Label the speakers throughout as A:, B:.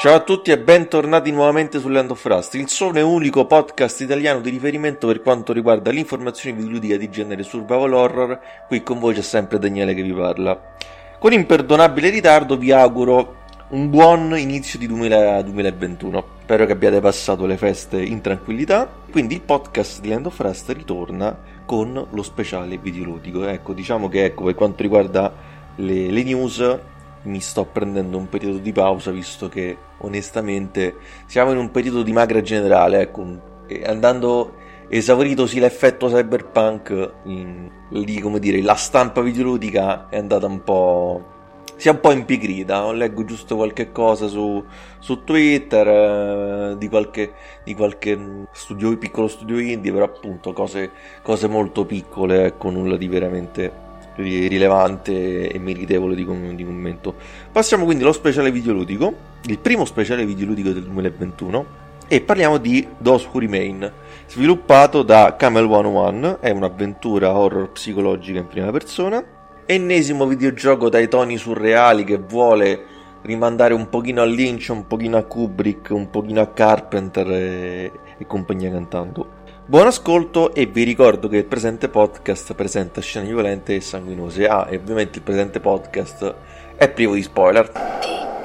A: Ciao a tutti e bentornati nuovamente su Land of Rust, il solo e unico podcast italiano di riferimento per quanto riguarda l'informazione videoludica di genere survival horror. Qui con voi c'è sempre Daniele che vi parla. Con imperdonabile ritardo vi auguro un buon inizio di 2000, 2021. Spero che abbiate passato le feste in tranquillità. Quindi il podcast di Land of Rust ritorna con lo speciale videoludico. Ecco, diciamo che ecco, per quanto riguarda le, le news mi sto prendendo un periodo di pausa visto che onestamente siamo in un periodo di magra generale, ecco, andando esauritosi l'effetto cyberpunk, in, lì come dire, la stampa videoludica è andata un po' si è un po' impigrita. Leggo giusto qualche cosa su, su Twitter eh, di, qualche, di qualche studio, piccolo studio indie, però appunto cose, cose molto piccole, ecco, nulla di veramente rilevante e meritevole di, com- di commento. Passiamo quindi allo speciale videoludico, il primo speciale videoludico del 2021 e parliamo di Those Who Remain, sviluppato da Camel 101, è un'avventura horror psicologica in prima persona, ennesimo videogioco dai toni surreali che vuole rimandare un pochino a Lynch, un pochino a Kubrick, un pochino a Carpenter e, e compagnia cantando. Buon ascolto e vi ricordo che il presente podcast presenta scene violente e sanguinose. Ah, e ovviamente il presente podcast è privo di spoiler.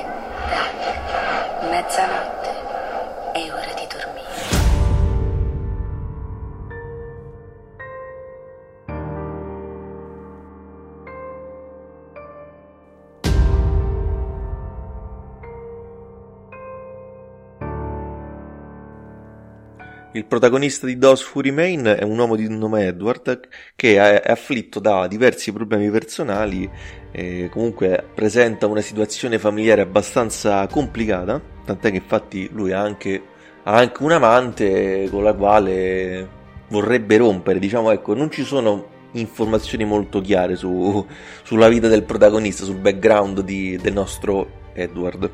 A: Il protagonista di Those Who Remain è un uomo di nome Edward che è afflitto da diversi problemi personali e comunque presenta una situazione familiare abbastanza complicata, tant'è che infatti lui ha anche, ha anche un amante con la quale vorrebbe rompere, diciamo ecco, non ci sono informazioni molto chiare su, sulla vita del protagonista, sul background di, del nostro Edward.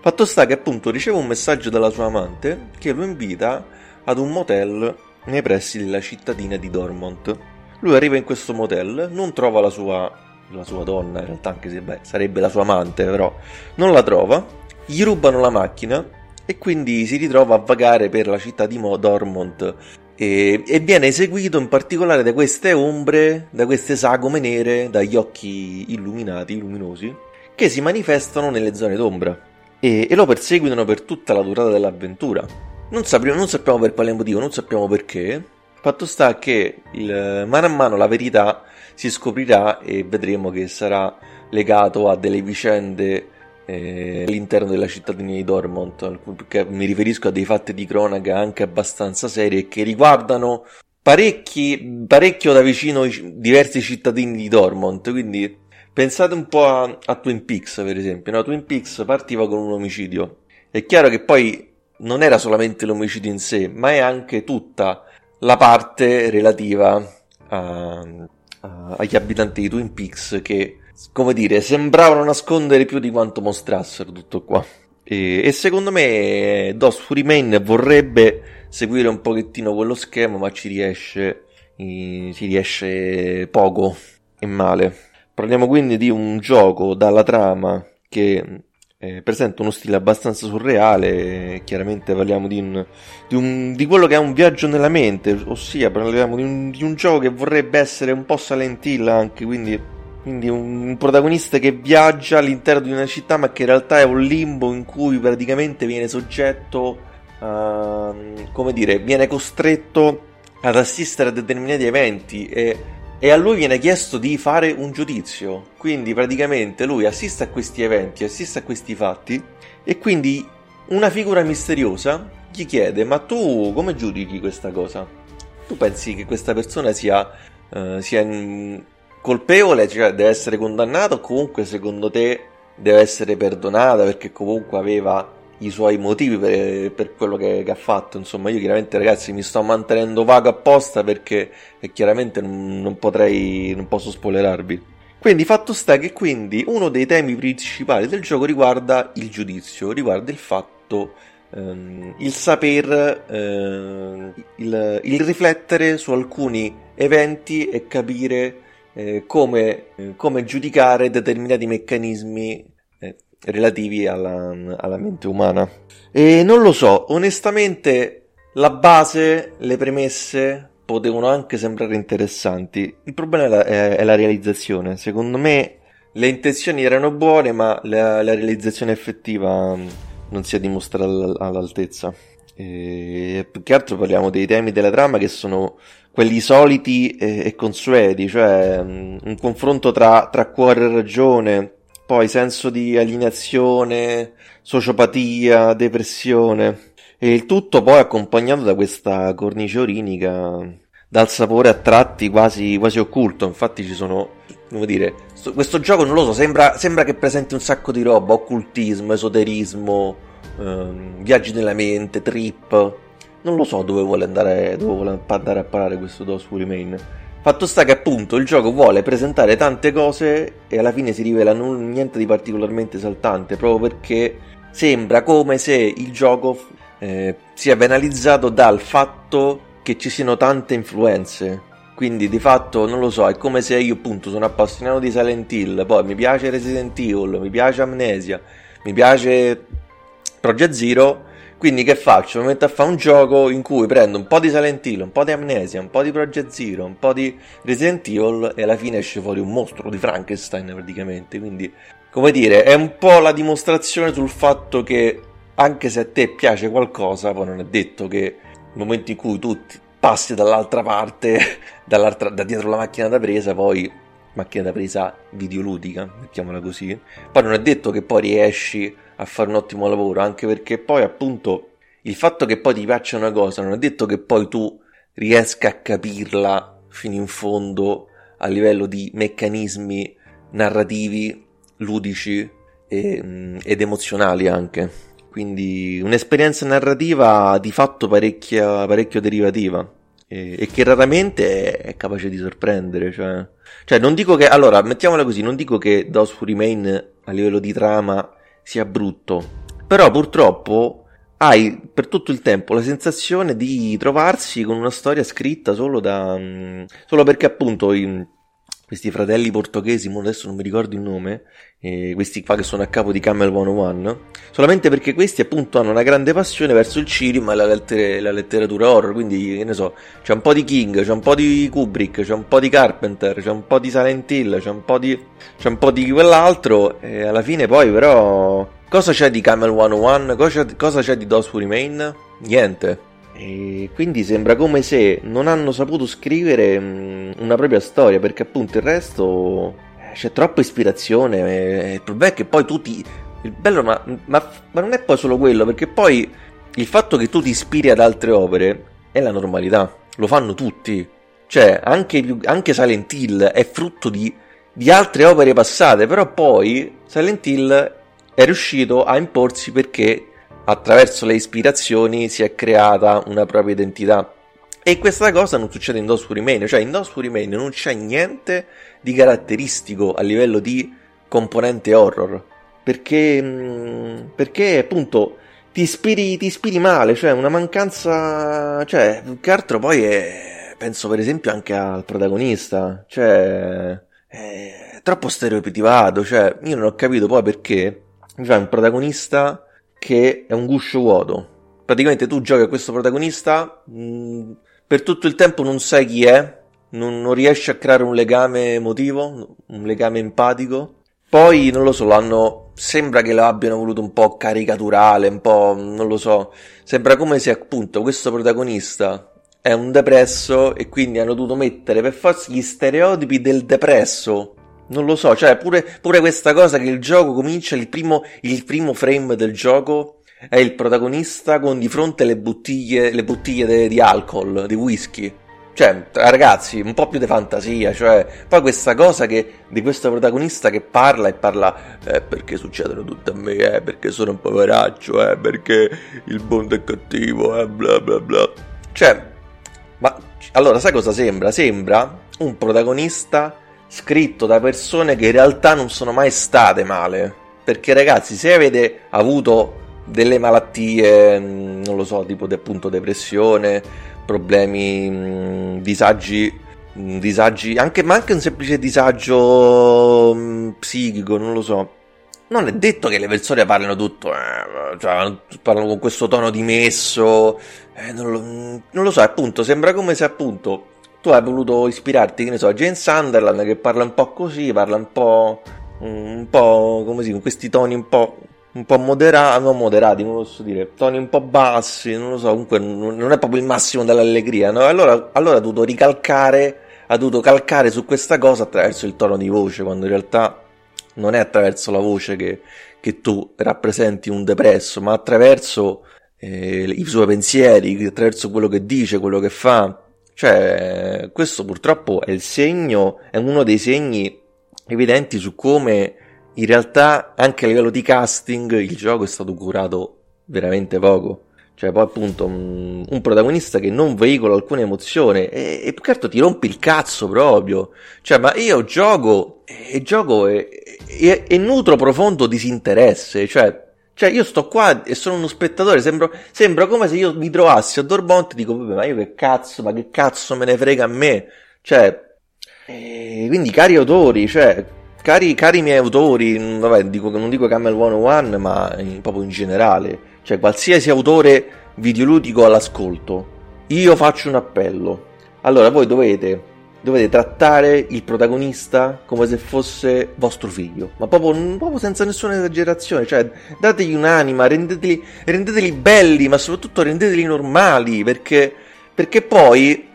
A: Fatto sta che appunto riceve un messaggio dalla sua amante che lo invita ad un motel nei pressi della cittadina di Dormont. Lui arriva in questo motel, non trova la sua, la sua donna, in realtà anche se beh, sarebbe la sua amante, però non la trova, gli rubano la macchina e quindi si ritrova a vagare per la città di Dormont e, e, viene eseguito in particolare da queste ombre, da queste sagome nere, dagli occhi illuminati, luminosi, che si manifestano nelle zone d'ombra e, e lo perseguitano per tutta la durata dell'avventura. Non sappiamo, non sappiamo per quale motivo, non sappiamo perché. Fatto sta che il, mano a mano la verità si scoprirà e vedremo che sarà legato a delle vicende eh, all'interno della cittadina di Dormont, mi riferisco a dei fatti di cronaca anche abbastanza seri che riguardano parecchi, parecchio da vicino diversi cittadini di Dormont, quindi pensate un po' a, a Twin Peaks per esempio, no? Twin Peaks partiva con un omicidio, è chiaro che poi non era solamente l'omicidio in sé, ma è anche tutta la parte relativa a, a, agli abitanti di Twin Peaks che, come dire, sembravano nascondere più di quanto mostrassero tutto qua. E, e secondo me DOS Fury Main vorrebbe seguire un pochettino quello schema, ma ci riesce, ci riesce poco e male. Parliamo quindi di un gioco dalla trama che eh, presenta uno stile abbastanza surreale, chiaramente parliamo di, un, di, un, di, quello che è un viaggio nella mente, ossia parliamo di un, di un gioco che vorrebbe essere un po' Silent Hill anche, quindi, quindi un, protagonista che viaggia all'interno di una città ma che in realtà è un limbo in cui praticamente viene soggetto, a, come dire, viene costretto ad assistere a determinati eventi e e a lui viene chiesto di fare un giudizio. Quindi praticamente lui assiste a questi eventi, assiste a questi fatti e quindi una figura misteriosa gli chiede ma tu come giudichi questa cosa? Tu pensi che questa persona sia, uh, sia colpevole, cioè deve essere condannata o comunque secondo te deve essere perdonata perché comunque aveva i suoi motivi per, per quello che, che, ha fatto. Insomma, io chiaramente, ragazzi, mi sto mantenendo vago apposta perché e chiaramente non, non potrei, non posso spoilerarvi. Quindi, fatto sta che quindi uno dei temi principali del gioco riguarda il giudizio, riguarda il fatto, ehm, il saper, ehm, il, il, riflettere su alcuni eventi e capire eh, come, eh, come giudicare determinati meccanismi relativi alla, alla mente umana. E non lo so, onestamente la base, le premesse potevano anche sembrare interessanti. Il problema è la, è, è la realizzazione. Secondo me le intenzioni erano buone, ma la, la realizzazione effettiva non si è dimostrata all'altezza. E più che altro parliamo dei temi della trama che sono quelli soliti e, e consueti, cioè un confronto tra, tra cuore e ragione, poi senso di alienazione, sociopatia, depressione e il tutto poi accompagnato da questa cornice orinica dal sapore a tratti quasi, quasi occulto. Infatti ci sono, come dire, questo gioco non lo so, sembra, sembra che presenti un sacco di roba, occultismo, esoterismo, ehm, viaggi nella mente, trip. Non lo so dove vuole andare, dove vuole andare a parare questo DOS Remain. Fatto sta che appunto il gioco vuole presentare tante cose e alla fine si rivela non, niente di particolarmente esaltante, proprio perché sembra come se il gioco eh, sia penalizzato dal fatto che ci siano tante influenze. Quindi di fatto non lo so, è come se io appunto sono appassionato di Silent Hill, poi mi piace Resident Evil, mi piace Amnesia, mi piace Project Zero quindi che faccio? Mi metto a fare un gioco in cui prendo un po' di Silent Hill, un po' di Amnesia, un po' di Project Zero, un po' di Resident Evil e alla fine esce fuori un mostro di Frankenstein praticamente. Quindi, come dire, è un po' la dimostrazione sul fatto che anche se a te piace qualcosa, poi non è detto che nel momento in cui tu passi dall'altra parte, dall'altra, da dietro la macchina da presa, poi macchina da presa videoludica, mettiamola così, poi non è detto che poi riesci a fare un ottimo lavoro, anche perché poi appunto il fatto che poi ti piaccia una cosa non è detto che poi tu riesca a capirla fino in fondo a livello di meccanismi narrativi, ludici e, mm, ed emozionali anche. Quindi un'esperienza narrativa di fatto parecchio derivativa e, e, che raramente è, capace di sorprendere. Cioè, cioè, non dico che, allora, mettiamola così, non dico che Who Remain a livello di trama sia brutto. Però purtroppo hai per tutto il tempo la sensazione di trovarsi con una storia scritta solo da mm, solo perché appunto i, questi fratelli portoghesi, adesso non mi ricordo il nome, eh, questi qua che sono a capo di Camel 101, solamente perché questi appunto hanno una grande passione verso il cinema e la, letter- la letteratura horror, quindi che ne so, c'è un po' di King, c'è un po' di Kubrick, c'è un po' di Carpenter, c'è un po' di Silent Hill, c'è un po' di, c'è un po' di quell'altro e alla fine poi però cosa c'è di Camel 101? Cosa, c'è di Those Who Remain? Niente. E quindi sembra come se non hanno saputo scrivere mm, una propria storia, perché appunto il resto eh, c'è troppa ispirazione. Il problema è che poi tu ti. Il bello, ma, ma, ma non è poi solo quello, perché poi il fatto che tu ti ispiri ad altre opere è la normalità, lo fanno tutti. Cioè, anche, anche Silent Hill è frutto di, di altre opere passate, però poi Silent Hill è riuscito a imporsi perché attraverso le ispirazioni si è creata una propria identità. E questa cosa non succede in DOS Remain, cioè in DOS Remain non c'è niente di caratteristico a livello di componente horror, perché, mm, perché appunto ti ispiri, ti ispiri male, cioè una mancanza, cioè più che altro poi è, penso per esempio anche al protagonista, cioè è troppo stereotipato, cioè io non ho capito poi perché, cioè un protagonista che è un guscio vuoto. Praticamente tu giochi a questo protagonista, mh, mm, per tutto il tempo non sai chi è, non, non, riesci a creare un legame emotivo, un legame empatico. Poi, non lo so, l'hanno. Sembra che l'abbiano voluto un po' caricaturale, un po'. non lo so. Sembra come se appunto questo protagonista è un depresso e quindi hanno dovuto mettere per forza gli stereotipi del depresso non lo so, cioè pure, pure questa cosa che il gioco comincia, il primo, il primo frame del gioco è il protagonista con di fronte le bottiglie, le bottiglie de, di alcol, di whisky. Cioè, ragazzi, un po' più di fantasia, cioè, poi questa cosa che, di questo protagonista che parla e parla, eh, perché succedono tutte a me, eh, perché sono un poveraccio, eh, perché il mondo è cattivo, eh, bla bla bla. Cioè, ma, allora, sai cosa sembra? Sembra un protagonista scritto da persone che in realtà non sono mai state male. Perché ragazzi, se avete avuto delle malattie, mm, non lo so, tipo appunto depressione, problemi, mm, disagi, mm, disagi, anche, ma anche un semplice disagio psichico, non lo so. non è detto che le persone parlino tutto, eh, cioè, parlano con questo tono dimesso, eh, non, lo, non lo so, appunto, sembra come se appunto tu hai voluto ispirarti, che ne so, a Jane Sunderland che parla un po' così, parla un po', un po', come si, con questi toni un po' un po' moderati, non moderati, non posso dire, toni un po' bassi, non lo so, comunque non è proprio il massimo dell'allegria, no? Allora, allora ha dovuto ricalcare, ha dovuto calcare su questa cosa attraverso il tono di voce, quando in realtà non è attraverso la voce che, che tu rappresenti un depresso, ma attraverso eh, i suoi pensieri, attraverso quello che dice, quello che fa. Cioè, questo purtroppo è il segno, è uno dei segni evidenti su come in realtà anche a livello di casting il gioco è stato curato veramente poco. Cioè, poi appunto un, un protagonista che non veicola alcuna emozione e, e più che altro ti rompi il cazzo proprio. Cioè, ma io gioco e gioco e, e, e nutro profondo disinteresse. Cioè, cioè, io sto qua e sono uno spettatore, sembro, sembra come se io mi trovassi a Dormont e dico, vabbè, ma io che cazzo, ma che cazzo me ne frega a me? Cioè, eh, quindi cari autori, cioè, Cari, cari miei autori, mm, vabbè, dico, non dico Camel 101, ma in, proprio in generale, cioè qualsiasi autore videoludico all'ascolto, io faccio un appello. Allora, voi dovete, dovete trattare il protagonista come se fosse vostro figlio, ma proprio, proprio senza nessuna esagerazione, cioè dategli un'anima, rendeteli, rendeteli belli, ma soprattutto rendeteli normali, perché, perché poi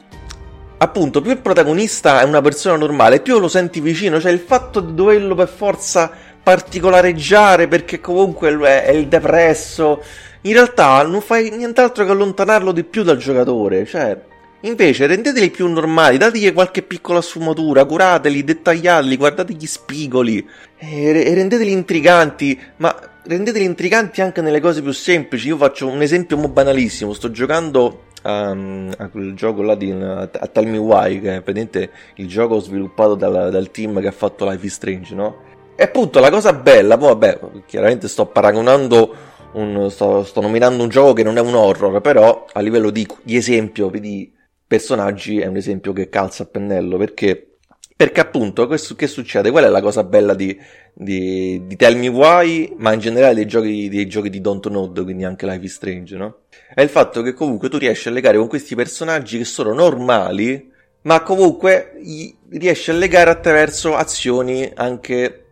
A: appunto, più il protagonista è una persona normale, più lo senti vicino, cioè il fatto di doverlo per forza particolareggiare perché comunque è il depresso, in realtà non fai nient'altro che allontanarlo di più dal giocatore, cioè Invece rendeteli più normali, dategli qualche piccola sfumatura, curateli, dettagliateli, guardate gli spigoli e, rendeteli intriganti, ma rendeteli intriganti anche nelle cose più semplici. Io faccio un esempio molto banalissimo, sto giocando um, a quel gioco là di a Tell Me Why, che è praticamente il gioco sviluppato dal, dal team che ha fatto Life is Strange, no? E appunto la cosa bella, poi vabbè, chiaramente sto paragonando un, sto, sto, nominando un gioco che non è un horror, però a livello di, di esempio di personaggi è un esempio che calza a pennello, perché perché appunto, questo, che succede? Qual è la cosa bella di, di, di Tell Me Why, ma in generale dei giochi, dei giochi di Don't Node, quindi anche Life is Strange, no? È il fatto che comunque tu riesci a legare con questi personaggi che sono normali, ma comunque riesci a legare attraverso azioni anche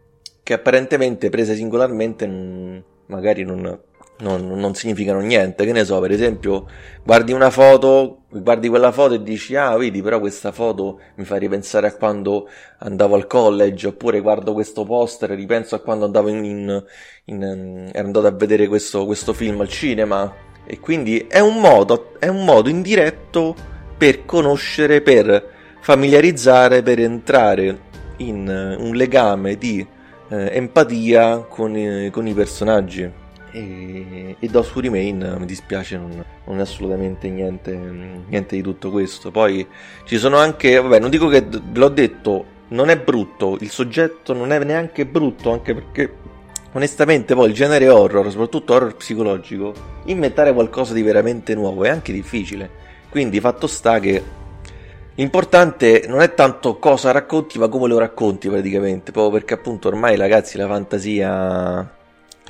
A: che apparentemente prese singolarmente magari non, non, non, significano niente. Che ne so, per esempio, guardi una foto, guardi quella foto e dici, ah, vedi, però questa foto mi fa ripensare a quando andavo al college, oppure guardo questo poster e ripenso a quando andavo in, in, in ero andato a vedere questo, questo film al cinema. E quindi è un modo, è un modo indiretto per conoscere, per familiarizzare, per entrare in un legame di eh, empatia con, eh, con i personaggi e, e Dos Who Remain mi dispiace non, non è assolutamente niente, niente, di tutto questo. Poi ci sono anche vabbè non dico che ve l'ho detto non è brutto il soggetto non è neanche brutto anche perché onestamente poi il genere horror soprattutto horror psicologico inventare qualcosa di veramente nuovo è anche difficile. Quindi fatto sta che L'importante non è tanto cosa racconti, ma come lo racconti praticamente, proprio perché appunto ormai ragazzi la fantasia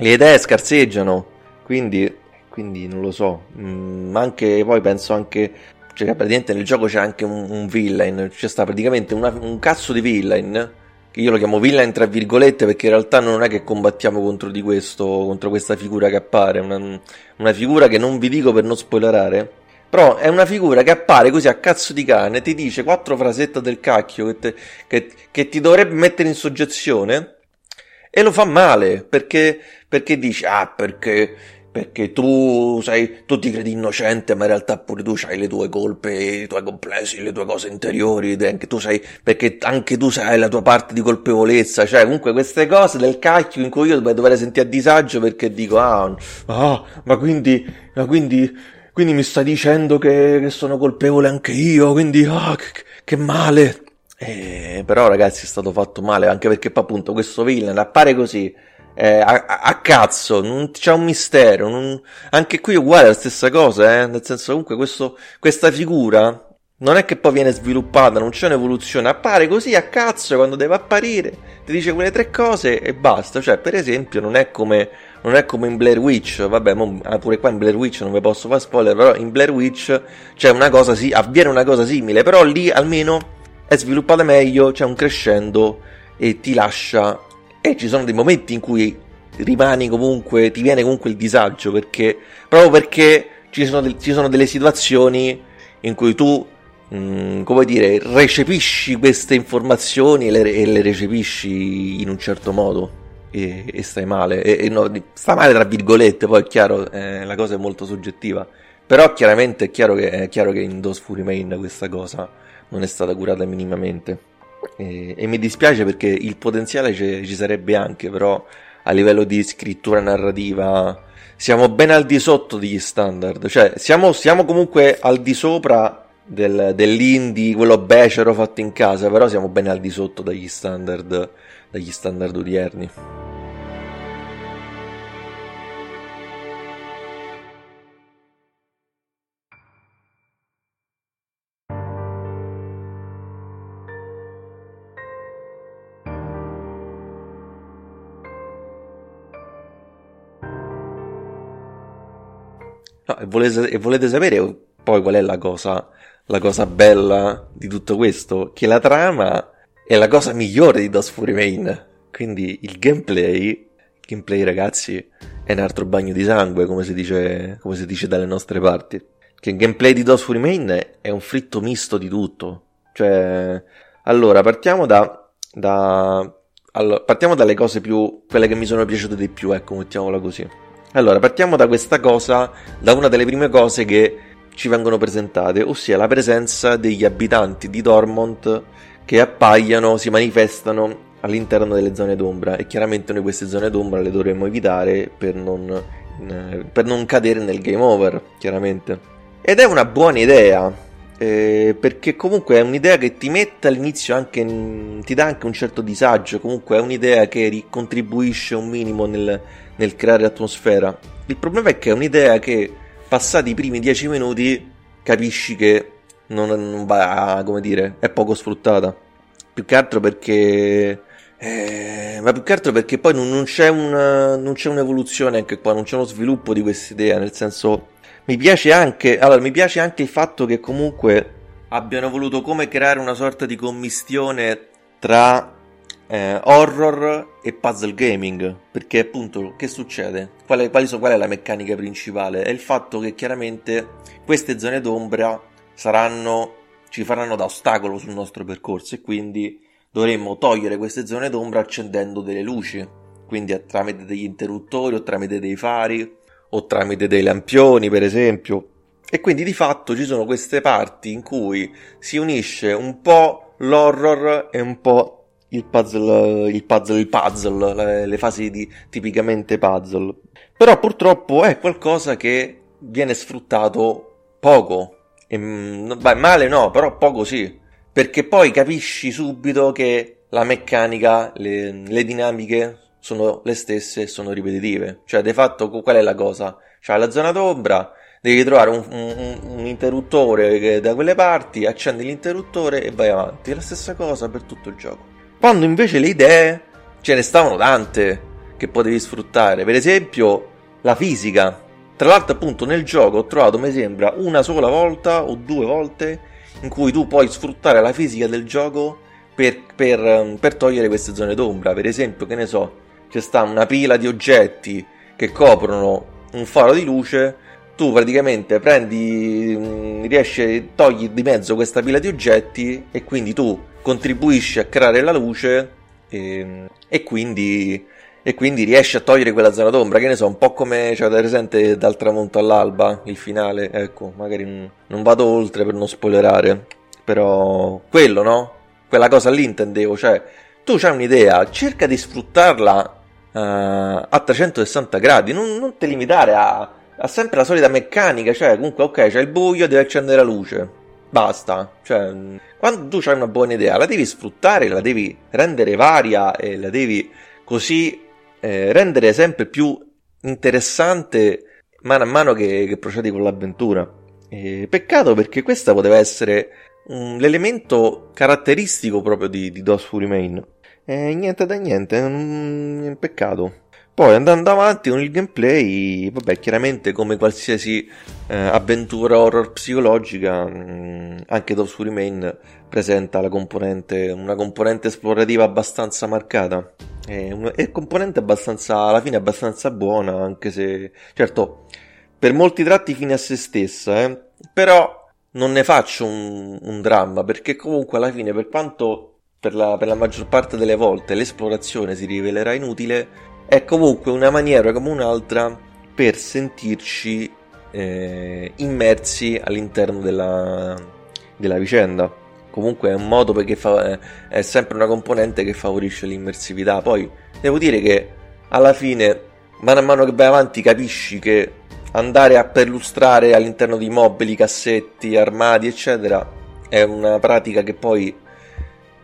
A: le idee scarseggiano, quindi, quindi non lo so, mm, ma anche poi penso anche, cioè praticamente nel gioco c'è anche un, un villain, c'è sta praticamente una, un cazzo di villain, che io lo chiamo villain tra virgolette perché in realtà non è che combattiamo contro di questo, contro questa figura che appare, una, una figura che non vi dico per non spoilerare, però è una figura che appare così a cazzo di cane, ti dice quattro frasette del cacchio che, te, che, che ti dovrebbe mettere in soggezione e lo fa male perché, perché dici, ah, perché, perché tu sei, tu ti credi innocente, ma in realtà pure tu hai le tue colpe, i tuoi complessi, le tue cose interiori, anche tu sei, perché anche tu sai la tua parte di colpevolezza, cioè comunque queste cose del cacchio in cui io dovrei sentire a disagio perché dico, ah, ah ma quindi, ma quindi, quindi mi stai dicendo che, che sono colpevole anche io, quindi, ah, che, che male. Eh, però ragazzi è stato fatto male anche perché appunto questo villain appare così eh, a, a, cazzo, non c'è un mistero, non... anche qui è uguale la stessa cosa, eh? nel senso comunque questo, questa figura non è che poi viene sviluppata, non c'è un'evoluzione, appare così a cazzo quando deve apparire, ti dice quelle tre cose e basta. Cioè, per esempio, non è come, non è come in Blair Witch, vabbè, mo, ah, pure qua in Blair Witch non vi posso fare spoiler, però in Blair Witch c'è una cosa, sì, avviene una cosa simile, però lì almeno è sviluppata meglio, c'è un crescendo e ti lascia. E ci sono dei momenti in cui rimani comunque, ti viene comunque il disagio, perché proprio perché ci sono, de- ci sono delle situazioni in cui tu Mm, come dire, recepisci queste informazioni e le, e le, recepisci in un certo modo e, e stai male. E, e no, sta male tra virgolette, poi è chiaro, eh, la cosa è molto soggettiva. Però chiaramente è chiaro che, è chiaro che in Fury Main questa cosa non è stata curata minimamente. E, e mi dispiace perché il potenziale ci, sarebbe anche, però a livello di scrittura narrativa siamo ben al di sotto degli standard. Cioè, siamo, siamo comunque al di sopra del, dell'indie, quello becero fatto in casa, però siamo ben al di sotto dagli standard, dagli standard odierni. No, e, volete, e volete sapere poi qual è la cosa la cosa bella di tutto questo, che la trama è la cosa migliore di DOS Fury Main. Quindi il gameplay, il gameplay ragazzi, è un altro bagno di sangue, come si dice, come si dice dalle nostre parti. Che il gameplay di DOS Fury Main è un fritto misto di tutto. Cioè, allora, partiamo da, da allora, partiamo dalle cose più, quelle che mi sono piaciute di più, ecco, mettiamola così. Allora, partiamo da questa cosa, da una delle prime cose che ci vengono presentate, ossia la presenza degli abitanti di Dormont che appaiono, si manifestano all'interno delle zone d'ombra e chiaramente noi queste zone d'ombra le dovremmo evitare per non, eh, per non cadere nel game over, chiaramente. Ed è una buona idea, eh, perché comunque è un'idea che ti mette all'inizio anche, ti dà anche un certo disagio, comunque è un'idea che contribuisce un minimo nel, nel creare atmosfera. Il problema è che è un'idea che passati i primi dieci minuti capisci che non, non va, come dire, è poco sfruttata. Più che altro perché... Eh, ma più che altro perché poi non, non, c'è una, non c'è un'evoluzione anche qua, non c'è uno sviluppo di questa idea, nel senso... Mi piace anche, allora, mi piace anche il fatto che comunque abbiano voluto come creare una sorta di commistione tra eh, horror e puzzle gaming. Perché appunto che succede? Qual è, qual è la meccanica principale? È il fatto che chiaramente queste zone d'ombra saranno, ci faranno da ostacolo sul nostro percorso e quindi dovremmo togliere queste zone d'ombra accendendo delle luci. Quindi tramite degli interruttori o tramite dei fari o tramite dei lampioni, per esempio. E quindi di fatto ci sono queste parti in cui si unisce un po' l'horror e un po' il puzzle, il puzzle, il puzzle, le, le fasi di tipicamente puzzle. Però purtroppo è qualcosa che viene sfruttato poco. E, beh, male no, però poco sì. Perché poi capisci subito che la meccanica, le, le dinamiche sono le stesse e sono ripetitive. Cioè, di fatto, qual è la cosa? C'hai la zona d'ombra, devi trovare un, un, un interruttore da quelle parti, accendi l'interruttore e vai avanti. È la stessa cosa per tutto il gioco. Quando invece le idee ce ne stavano tante che potevi sfruttare. Per esempio, la fisica. Tra l'altro, appunto, nel gioco ho trovato, mi sembra, una sola volta o due volte in cui tu puoi sfruttare la fisica del gioco per, per, um, per togliere queste zone d'ombra. Per esempio, che ne so, c'è sta una pila di oggetti che coprono un faro di luce. Tu praticamente prendi, mm, riesci, togli di mezzo questa pila di oggetti e quindi tu contribuisce a creare la luce e, e, quindi, e quindi riesce a togliere quella zona d'ombra, che ne so, un po' come cioè, da presente dal tramonto all'alba, il finale, ecco, magari non, non vado oltre per non spoilerare, però quello, no? Quella cosa lì intendevo, cioè tu c'hai un'idea, cerca di sfruttarla uh, a 360 gradi, non, non ti limitare a, a sempre la solita meccanica, cioè comunque ok, c'è il buio, devi accendere la luce Basta, cioè, quando tu hai una buona idea, la devi sfruttare, la devi rendere varia e la devi così eh, rendere sempre più interessante mano a mano che, che procedi con l'avventura. E peccato perché questa poteva essere un, l'elemento caratteristico proprio di, di DOS Fury Main. E niente da niente, è un peccato. Poi andando avanti con il gameplay, vabbè, chiaramente come qualsiasi eh, avventura horror psicologica, mh, mm, anche Doves Who Remain presenta componente, una componente esplorativa abbastanza marcata. È una è componente abbastanza, alla fine abbastanza buona, anche se, certo, per molti tratti fine a se stessa, eh, però non ne faccio un, un dramma, perché comunque alla fine, per quanto per la, per la maggior parte delle volte l'esplorazione si rivelerà inutile, è comunque una maniera come un'altra per sentirci eh, immersi all'interno della, della, vicenda. Comunque è un modo perché fa, è sempre una componente che favorisce l'immersività. Poi devo dire che alla fine, mano a mano che vai avanti, capisci che andare a perlustrare all'interno di mobili, cassetti, armadi, eccetera, è una pratica che poi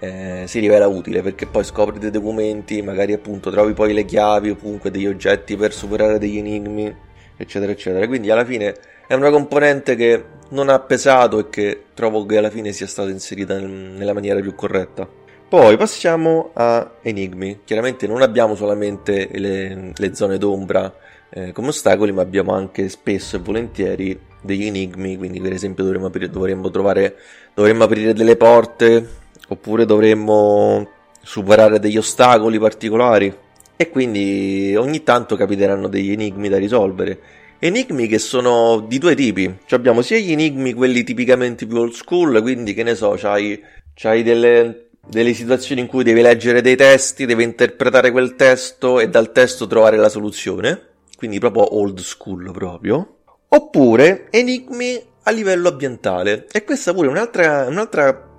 A: eh, si rivela utile perché poi scopri dei documenti, magari appunto trovi poi le chiavi o comunque degli oggetti per superare degli enigmi, eccetera, eccetera. Quindi alla fine è una componente che non ha pesato e che trovo che alla fine sia stata inserita nella maniera più corretta. Poi passiamo a enigmi. Chiaramente non abbiamo solamente le, le zone d'ombra eh, come ostacoli, ma abbiamo anche spesso e volentieri degli enigmi. Quindi, per esempio, dovremmo, aprire, dovremmo trovare, dovremmo aprire delle porte oppure dovremmo superare degli ostacoli particolari e quindi ogni tanto capiteranno degli enigmi da risolvere. Enigmi che sono di due tipi. Cioè abbiamo sia gli enigmi, quelli tipicamente più old school, quindi che ne so, c'hai, c'hai delle, delle situazioni in cui devi leggere dei testi, devi interpretare quel testo e dal testo trovare la soluzione. Quindi proprio old school proprio. Oppure enigmi a livello ambientale. E questa pure è un'altra, un'altra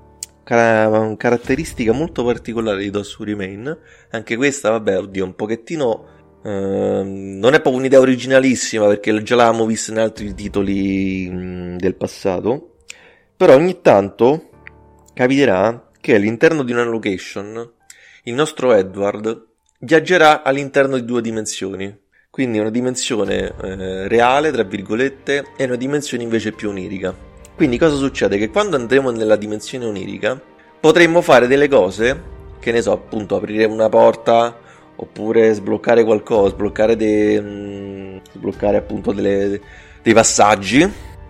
A: Car- caratteristica molto particolare di DOS Remain. Anche questa, vabbè, oddio, un pochettino. Uh, non è proprio un'idea originalissima perché già l'avevamo vista in altri titoli mh, del passato. Però ogni tanto capiterà che all'interno di una location il nostro Edward viaggerà all'interno di due dimensioni. Quindi una dimensione eh, reale, tra virgolette, e una dimensione invece più onirica. Quindi cosa succede? Che quando andremo nella dimensione onirica potremmo fare delle cose, che ne so, appunto aprire una porta oppure sbloccare qualcosa, sbloccare, de, mh, mm, sbloccare appunto delle, dei passaggi.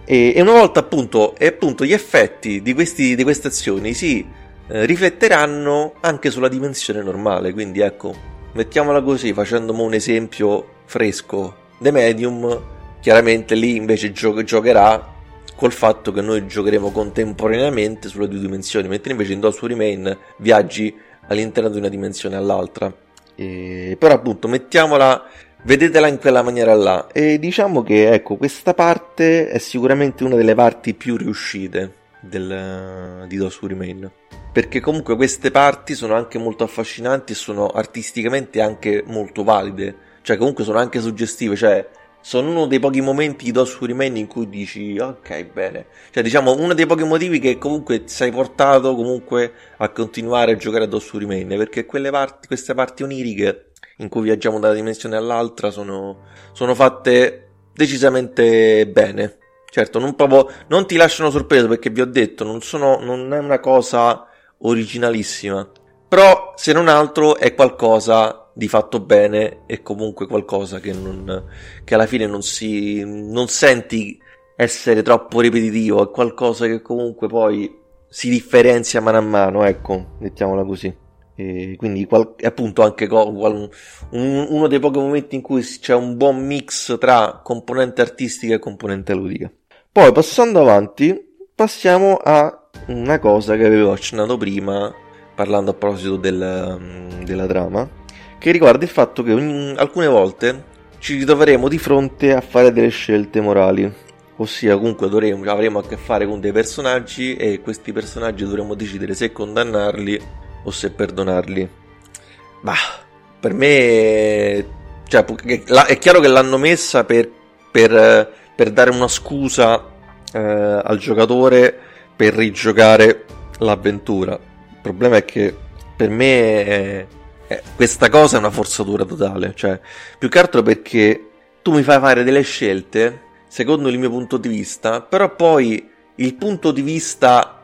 A: E, e, una volta appunto, appunto gli effetti di, questi, di queste azioni si eh, rifletteranno anche sulla dimensione normale, quindi ecco, mettiamola così facendo un esempio fresco, The Medium chiaramente lì invece gio- giocherà col fatto che noi giocheremo contemporaneamente sulle due dimensioni, mentre invece in DOS Remain viaggi all'interno di una dimensione all'altra. E, però appunto mettiamola, vedetela in quella maniera là. E diciamo che ecco, questa parte è sicuramente una delle parti più riuscite del, di DOS Remain. Perché comunque queste parti sono anche molto affascinanti e sono artisticamente anche molto valide. Cioè comunque sono anche suggestive, cioè sono uno dei pochi momenti di DOS Remain in cui dici ok bene. Cioè diciamo uno dei pochi motivi che comunque sei portato comunque a continuare a giocare a DOS Remain perché quelle parti, queste parti oniriche in cui viaggiamo da una dimensione all'altra sono, sono fatte decisamente bene. Certo non proprio non ti lasciano sorpreso perché vi ho detto non, sono, non è una cosa originalissima. Però se non altro è qualcosa di fatto bene e comunque qualcosa che, non, che alla fine non si non senti essere troppo ripetitivo, è qualcosa che comunque poi si differenzia mano a mano, ecco, mettiamola così. E quindi qual- appunto anche co- qual- un- uno dei pochi momenti in cui c'è un buon mix tra componente artistica e componente ludica. Poi passando avanti, passiamo a una cosa che avevo accennato prima, parlando a proposito del, della trama che riguarda il fatto che ogni, alcune volte ci ritroveremo di fronte a fare delle scelte morali. Ossia, comunque dovremo, avremo a che fare con dei personaggi e questi personaggi dovremo decidere se condannarli o se perdonarli. Ma per me, cioè, è chiaro che l'hanno messa per, per, per dare una scusa eh, al giocatore per rigiocare l'avventura. Il problema è che per me è, eh, questa cosa è una forzatura totale, cioè, più che altro perché tu mi fai fare delle scelte, secondo il mio punto di vista, però poi il punto di vista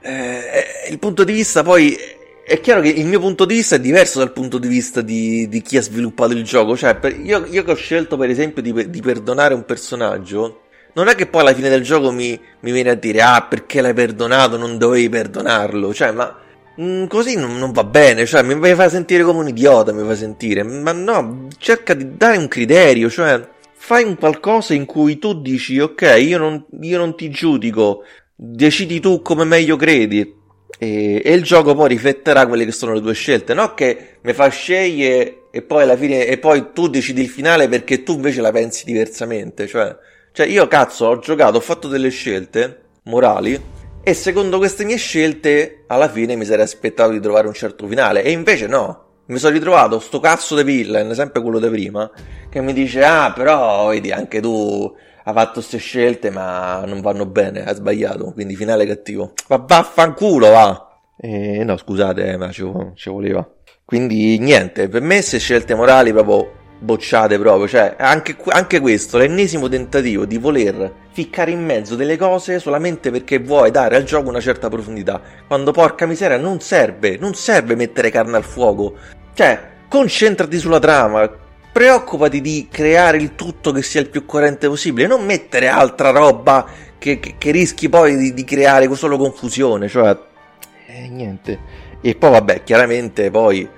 A: eh, il punto di vista poi è chiaro che il mio punto di vista è diverso dal punto di vista di, di chi ha sviluppato il gioco. Cioè, per, io, io, che ho scelto, per esempio, di, di, perdonare un personaggio, non è che poi alla fine del gioco mi, mi, viene a dire, ah, perché l'hai perdonato, non dovevi perdonarlo. Cioè, ma mm, così non, non, va bene. Cioè, mi fai sentire come un idiota, mi fai sentire. Ma no, cerca di dare un criterio, cioè, fai un qualcosa in cui tu dici, ok, io non, io non ti giudico, decidi tu come meglio credi e, e, il gioco poi rifletterà quelle che sono le tue scelte, no che mi fa scegliere e poi alla fine e poi tu decidi il finale perché tu invece la pensi diversamente, cioè, cioè io cazzo ho giocato, ho fatto delle scelte morali e secondo queste mie scelte alla fine mi sarei aspettato di trovare un certo finale e invece no. Mi sono ritrovato sto cazzo di villain, sempre quello di prima, che mi dice "Ah, però vedi anche tu ha fatto queste scelte ma non vanno bene, ha sbagliato, quindi finale cattivo. Ma vaffanculo va! Eh, no, scusate, ma ci, ci voleva. Quindi niente, per me queste scelte morali proprio bocciate proprio, cioè anche, anche, questo, l'ennesimo tentativo di voler ficcare in mezzo delle cose solamente perché vuoi dare al gioco una certa profondità, quando porca miseria non serve, non serve mettere carne al fuoco, cioè concentrati sulla trama, preoccupati di creare il tutto che sia il più coerente possibile, non mettere altra roba che, che, che rischi poi di, di, creare solo confusione, cioè... Eh, niente. E poi vabbè, chiaramente poi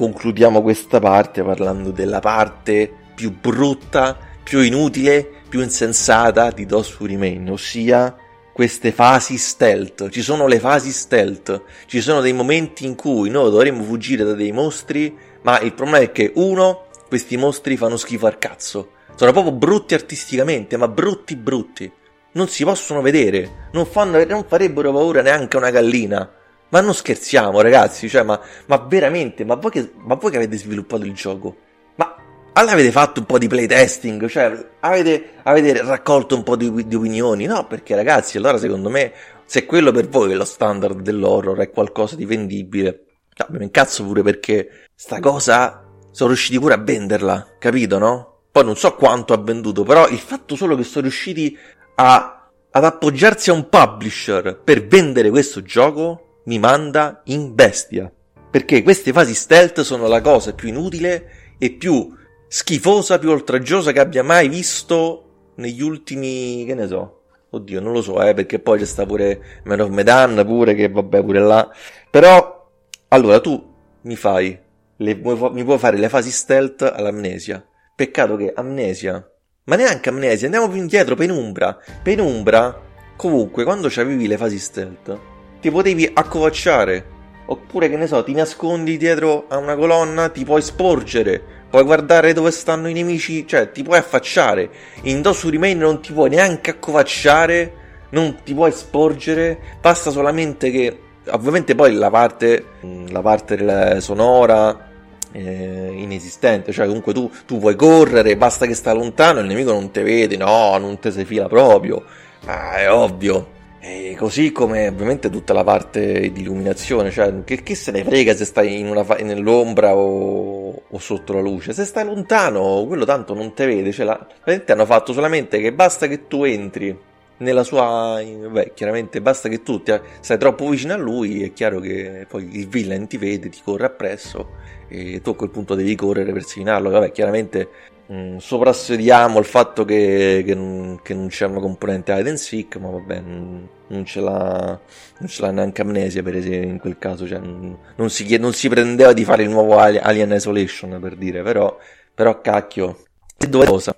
A: concludiamo questa parte parlando della parte più brutta, più inutile, più insensata di DOS Remain, ossia queste fasi stealth. Ci sono le fasi stealth, ci sono dei momenti in cui noi dovremmo fuggire da dei mostri, ma il problema è che uno questi mostri fanno schifo al cazzo. Sono proprio brutti artisticamente, ma brutti brutti. Non si possono vedere, non, fanno, non farebbero paura neanche a una gallina. Ma non scherziamo, ragazzi, cioè, ma, ma veramente, ma voi, che, ma voi che avete sviluppato il gioco? Ma allora avete fatto un po' di playtesting, cioè avete, avete raccolto un po' di, di, opinioni? No, perché ragazzi, allora secondo me, se quello per voi è lo standard dell'horror, è qualcosa di vendibile, cioè, mi incazzo pure perché sta cosa sono riusciti pure a venderla, capito, no? Poi non so quanto ha venduto, però il fatto solo che sono riusciti a, ad appoggiarsi a un publisher per vendere questo gioco mi manda in bestia. Perché queste fasi stealth sono la cosa più inutile e più schifosa, più oltraggiosa che abbia mai visto negli ultimi, che ne so. Oddio, non lo so, eh, perché poi c'è sta pure Man of Medan, pure, che vabbè, pure là. Però, allora, tu mi fai le, mi può fare le fasi stealth all'amnesia. Peccato che amnesia, ma neanche amnesia, andiamo più indietro, penumbra. Penumbra, comunque, quando avevi le fasi stealth, ti potevi accovacciare. Oppure, che ne so, ti nascondi dietro a una colonna, ti puoi sporgere, puoi guardare dove stanno i nemici, cioè ti puoi affacciare. In Remain non ti puoi neanche accovacciare, non ti puoi sporgere, basta solamente che ovviamente poi la parte, la parte sonora eh, inesistente, cioè comunque tu, tu puoi correre, basta che stai lontano, il nemico non te vede, no, non te si fila proprio, ah, è ovvio. E così come ovviamente tutta la parte di illuminazione, cioè che, che se ne frega se stai una, nell'ombra o, o, sotto la luce, se stai lontano quello tanto non te vede, cioè la, hanno fatto solamente che basta che tu entri nella sua... Beh, chiaramente basta che tu ti, stai troppo vicino a lui, è chiaro che poi il villain ti vede, ti corre appresso e tu a quel punto devi correre per segnarlo. Vabbè, chiaramente mm, soprassediamo il fatto che, che, non, che, non, c'è una componente hide and seek, ma vabbè, non, non, ce l'ha, non ce l'ha neanche Amnesia per esempio in quel caso, cioè, non, si chiede, non si prendeva di fare il nuovo Alien Isolation per dire, però, però cacchio, è dove cosa?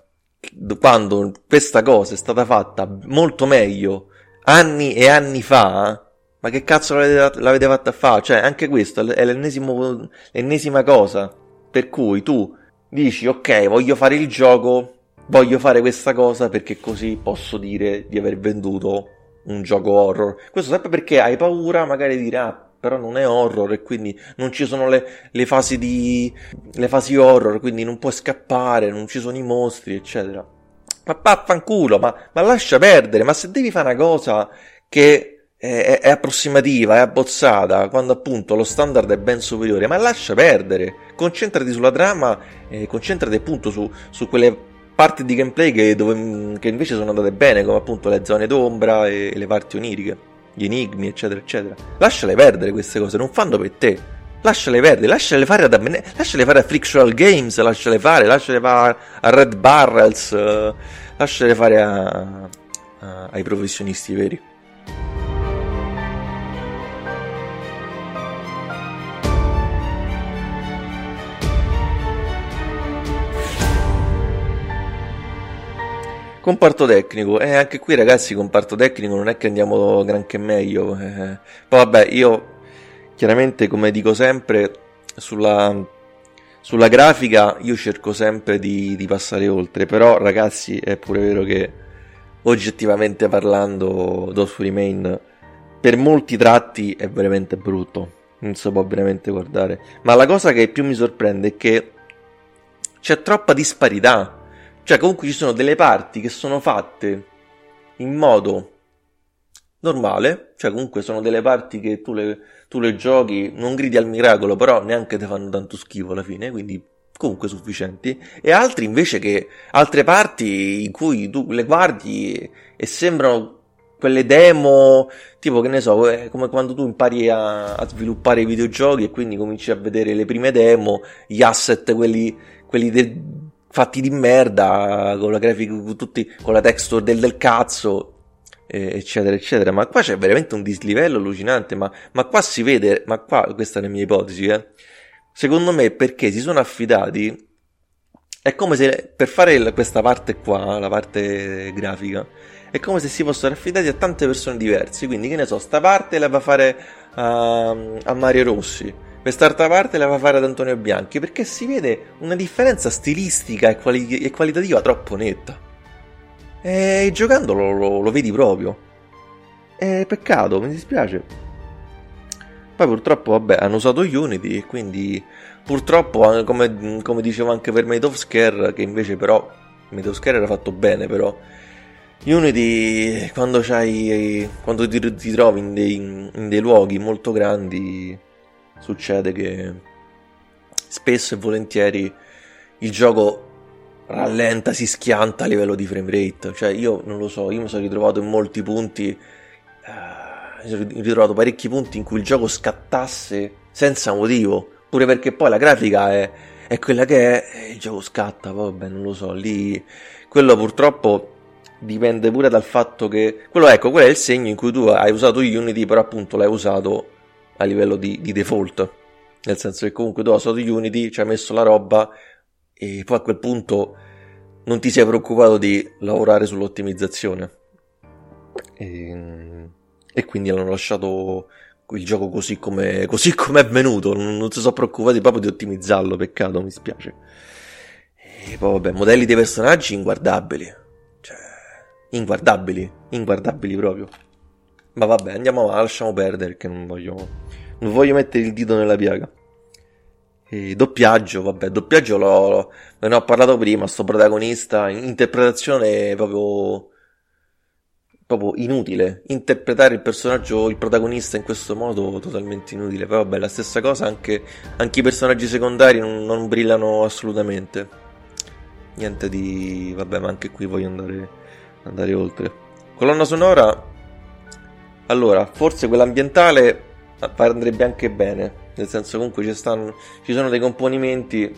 A: quando questa cosa è stata fatta molto meglio anni e anni fa, ma che cazzo l'avete, l'avete fatta a fare? Cioè, anche questo è l'ennesima cosa per cui tu dici, ok, voglio fare il gioco, voglio fare questa cosa perché così posso dire di aver venduto un gioco horror. Questo sempre perché hai paura magari di dire, ah, però non è horror e quindi non ci sono le, le, fasi di le fasi horror, quindi non puoi scappare, non ci sono i mostri, eccetera. Ma vaffanculo, ma, ma lascia perdere, ma se devi fare una cosa che è, è, approssimativa, è abbozzata, quando appunto lo standard è ben superiore, ma lascia perdere, concentrati sulla trama, eh, concentrati appunto su, su quelle parti di gameplay che, dove, che invece sono andate bene, come appunto le zone d'ombra e le parti oniriche. gli enigmi, eccetera, eccetera. Lasciale perdere queste cose, non fanno per te. Lasciale perdere, lasciale fare ad Ammene- lasciale fare a Frictional Games, lasciale fare, lasciale fare a Red Barrels, uh, lasciale fare a, a, ai professionisti veri. Comparto tecnico, eh, anche qui ragazzi comparto tecnico non è che andiamo granché meglio. Eh. Poi vabbè, io chiaramente come dico sempre sulla, sulla grafica io cerco sempre di, di, passare oltre, però ragazzi è pure vero che oggettivamente parlando DOS Remain per molti tratti è veramente brutto, non si può veramente guardare. Ma la cosa che più mi sorprende è che c'è troppa disparità cioè, comunque ci sono delle parti che sono fatte in modo normale, cioè comunque sono delle parti che tu le, tu le giochi, non gridi al miracolo, però neanche ti fanno tanto schifo alla fine, quindi comunque sufficienti, e altri invece che altre parti in cui tu le guardi e sembrano quelle demo, tipo che ne so, è come quando tu impari a, a sviluppare i videogiochi e quindi cominci a vedere le prime demo, gli asset, quelli, quelli de, fatti di merda, con la grafica, tutti, con la texture del, del cazzo, eccetera, eccetera. Ma qua c'è veramente un dislivello allucinante. Ma, ma qua si vede, ma qua, questa è la mia ipotesi, eh. Secondo me, perché si sono affidati, è come se per fare questa parte qua, la parte grafica, è come se si fossero affidati a tante persone diverse. Quindi, che ne so, sta parte la va a fare a, a Mario Rossi Quest'altra parte la va a fare ad Antonio Bianchi perché si vede una differenza stilistica e, quali- e qualitativa troppo netta. E giocandolo lo, lo vedi proprio. È peccato, mi dispiace. Poi purtroppo, vabbè, hanno usato Unity e quindi purtroppo, eh, come, come dicevo anche per Made of Scare, che invece però Made of Scare era fatto bene però, Unity quando, quando ti, ti trovi in dei, in dei luoghi molto grandi succede che spesso e volentieri il gioco rallenta, si schianta a livello di frame rate. Cioè, io non lo so, io mi sono ritrovato in molti punti. Uh, mi sono ritrovato parecchi punti in cui il gioco scattasse senza motivo. Pure perché poi la grafica è, è quella che è, e il gioco scatta. Vabbè, non lo so. Lì quello purtroppo dipende pure dal fatto che. Quello ecco, quello è il segno in cui tu hai usato Unity, però appunto l'hai usato a livello di, di default. Nel senso che comunque tu hai usato Unity, ci hai messo la roba e poi a quel punto non ti sei preoccupato di lavorare sull'ottimizzazione. E, e quindi hanno lasciato il gioco così come, così come è venuto. Non, non si sono preoccupati proprio di ottimizzarlo. Peccato, mi spiace. E poi vabbè, modelli dei personaggi inguardabili. Cioè, inguardabili, inguardabili proprio. Ma vabbè, andiamo avanti, lasciamo perdere che non voglio, non voglio mettere il dito nella piaga. E doppiaggio, vabbè, doppiaggio l'ho, l'ho, ne ho parlato prima, sto protagonista, interpretazione proprio, proprio inutile. Interpretare il personaggio, il protagonista in questo modo totalmente inutile. Però vabbè, la stessa cosa, anche, anche i personaggi secondari non, non brillano assolutamente. Niente di... vabbè, ma anche qui voglio andare, andare oltre. Colonna sonora allora, forse quell'ambientale andrebbe anche bene, nel senso comunque ci, stanno, ci sono dei componimenti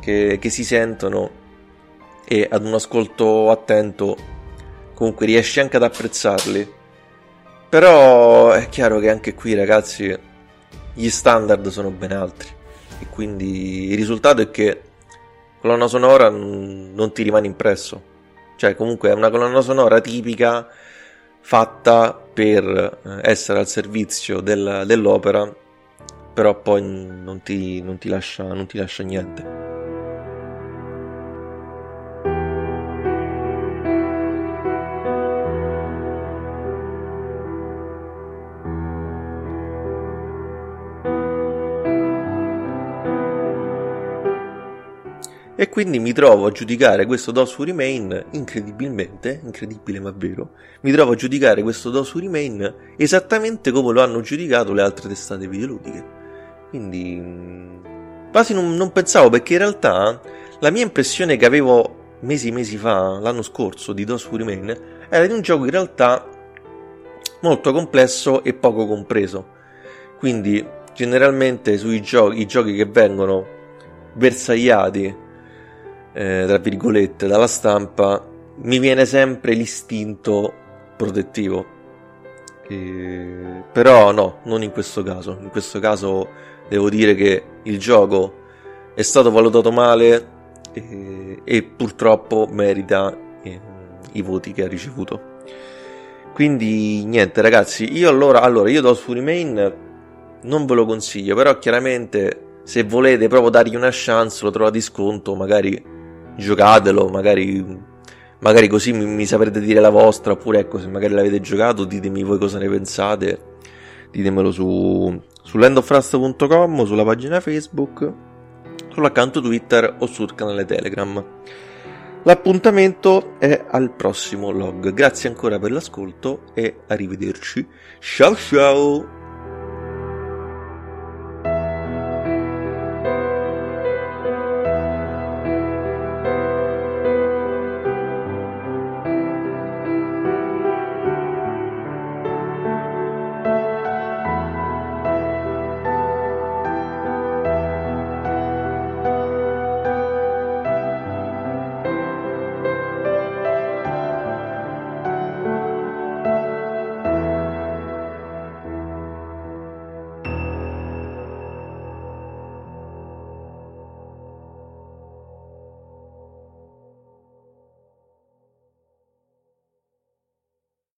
A: che, che si sentono e ad un ascolto attento comunque riesci anche ad apprezzarli. Però è chiaro che anche qui ragazzi gli standard sono ben altri e quindi il risultato è che colonna sonora non ti rimane impresso. Cioè comunque è una colonna sonora tipica fatta per eh, essere al servizio del, dell'opera, però poi non ti, non ti, lascia, non ti lascia niente. E quindi mi trovo a giudicare questo DOS Remain incredibilmente, incredibile ma vero, mi trovo a giudicare questo DOS Remain esattamente come lo hanno giudicato le altre testate videoludiche. Quindi mm, quasi non, non pensavo perché in realtà la mia impressione che avevo mesi e mesi fa, l'anno scorso, di DOS Remain, era di un gioco in realtà molto complesso e poco compreso. Quindi generalmente sui giochi, i giochi che vengono bersagliati, eh, tra virgolette, dalla stampa, mi viene sempre l'istinto protettivo. E... Però no, non in questo caso. In questo caso devo dire che il gioco è stato valutato male e, e purtroppo merita eh, i voti che ha ricevuto. Quindi niente ragazzi, io allora, allora io do su Remain non ve lo consiglio, però chiaramente se volete proprio dargli una chance lo trovate di sconto, magari giocatelo, magari, magari così mi, mi, saprete dire la vostra, oppure ecco se magari l'avete giocato ditemi voi cosa ne pensate, ditemelo su, su landofrust.com, sulla pagina Facebook, sull'account Twitter o sul canale Telegram. L'appuntamento è al prossimo log. Grazie ancora per l'ascolto e arrivederci. Ciao ciao!